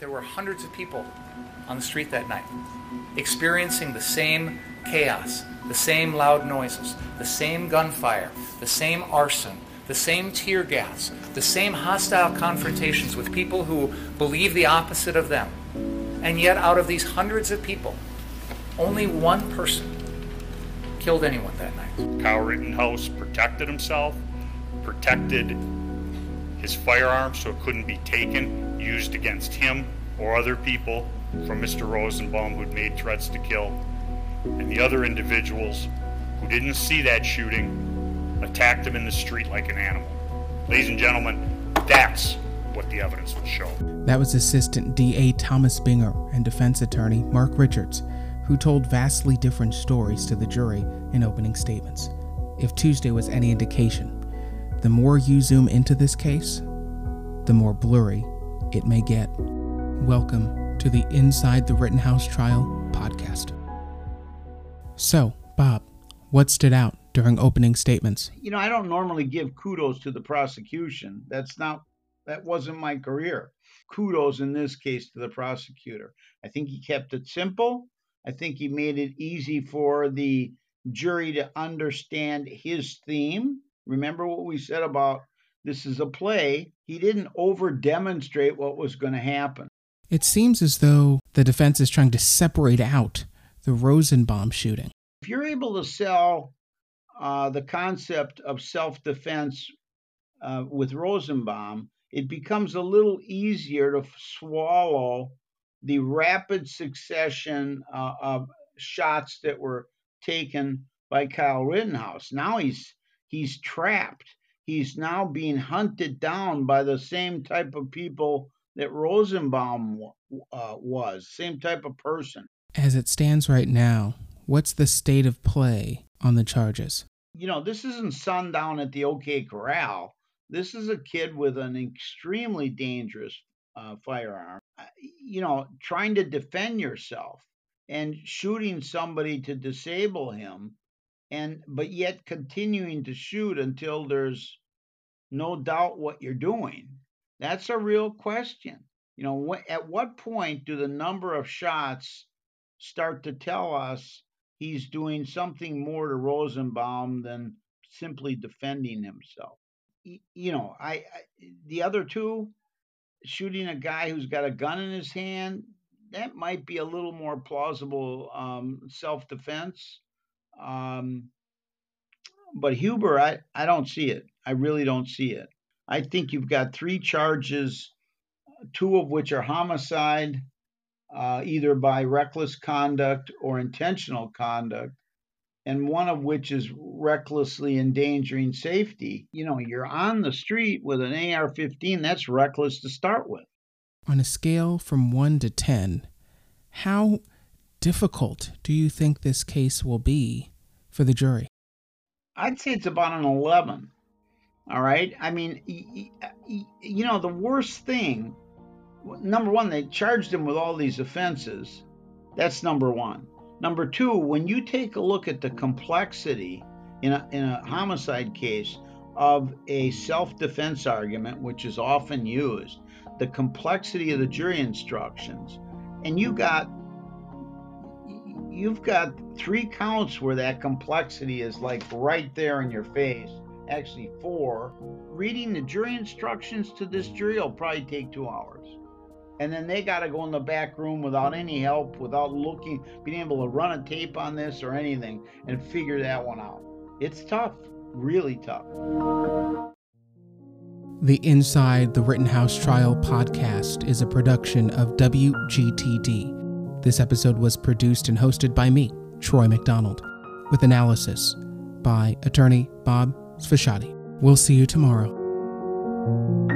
There were hundreds of people on the street that night experiencing the same chaos, the same loud noises, the same gunfire, the same arson, the same tear gas, the same hostile confrontations with people who believe the opposite of them. And yet, out of these hundreds of people, only one person killed anyone that night. Kyle Rittenhouse protected himself, protected his firearm so it couldn't be taken, used against him or other people from Mr. Rosenbaum who'd made threats to kill. And the other individuals who didn't see that shooting attacked him in the street like an animal. Ladies and gentlemen, that's what the evidence would show. That was Assistant DA Thomas Binger and defense attorney Mark Richards, who told vastly different stories to the jury in opening statements. If Tuesday was any indication, the more you zoom into this case, the more blurry it may get. Welcome to the Inside the Rittenhouse Trial podcast. So, Bob, what stood out during opening statements? You know, I don't normally give kudos to the prosecution. That's not that wasn't my career. Kudos in this case to the prosecutor. I think he kept it simple. I think he made it easy for the jury to understand his theme. Remember what we said about this is a play. He didn't over demonstrate what was going to happen. It seems as though the defense is trying to separate out the Rosenbaum shooting. If you're able to sell uh, the concept of self defense uh, with Rosenbaum, it becomes a little easier to swallow the rapid succession uh, of shots that were taken by Kyle Rittenhouse. Now he's he's trapped. He's now being hunted down by the same type of people that Rosenbaum uh, was, same type of person. As it stands right now, what's the state of play on the charges? You know, this isn't sundown at the OK Corral. This is a kid with an extremely dangerous uh, firearm. Uh, you know, trying to defend yourself and shooting somebody to disable him, and but yet continuing to shoot until there's no doubt what you're doing. That's a real question. You know, wh- at what point do the number of shots start to tell us he's doing something more to Rosenbaum than simply defending himself? You know, I, I the other two shooting a guy who's got a gun in his hand that might be a little more plausible um, self defense. Um, but Huber, I, I don't see it. I really don't see it. I think you've got three charges, two of which are homicide, uh, either by reckless conduct or intentional conduct, and one of which is recklessly endangering safety. You know, you're on the street with an AR 15, that's reckless to start with. On a scale from 1 to 10, how difficult do you think this case will be for the jury? I'd say it's about an 11. All right. I mean, you know, the worst thing, number one, they charged him with all these offenses. That's number one. Number two, when you take a look at the complexity in a, in a homicide case of a self defense argument, which is often used, the complexity of the jury instructions, and you got you've got three counts where that complexity is like right there in your face actually four. Reading the jury instructions to this jury will probably take two hours. And then they got to go in the back room without any help, without looking, being able to run a tape on this or anything and figure that one out. It's tough, really tough. The Inside the Rittenhouse Trial podcast is a production of WGTD. This episode was produced and hosted by me, Troy McDonald, with analysis by attorney Bob Sfashati. We'll see you tomorrow.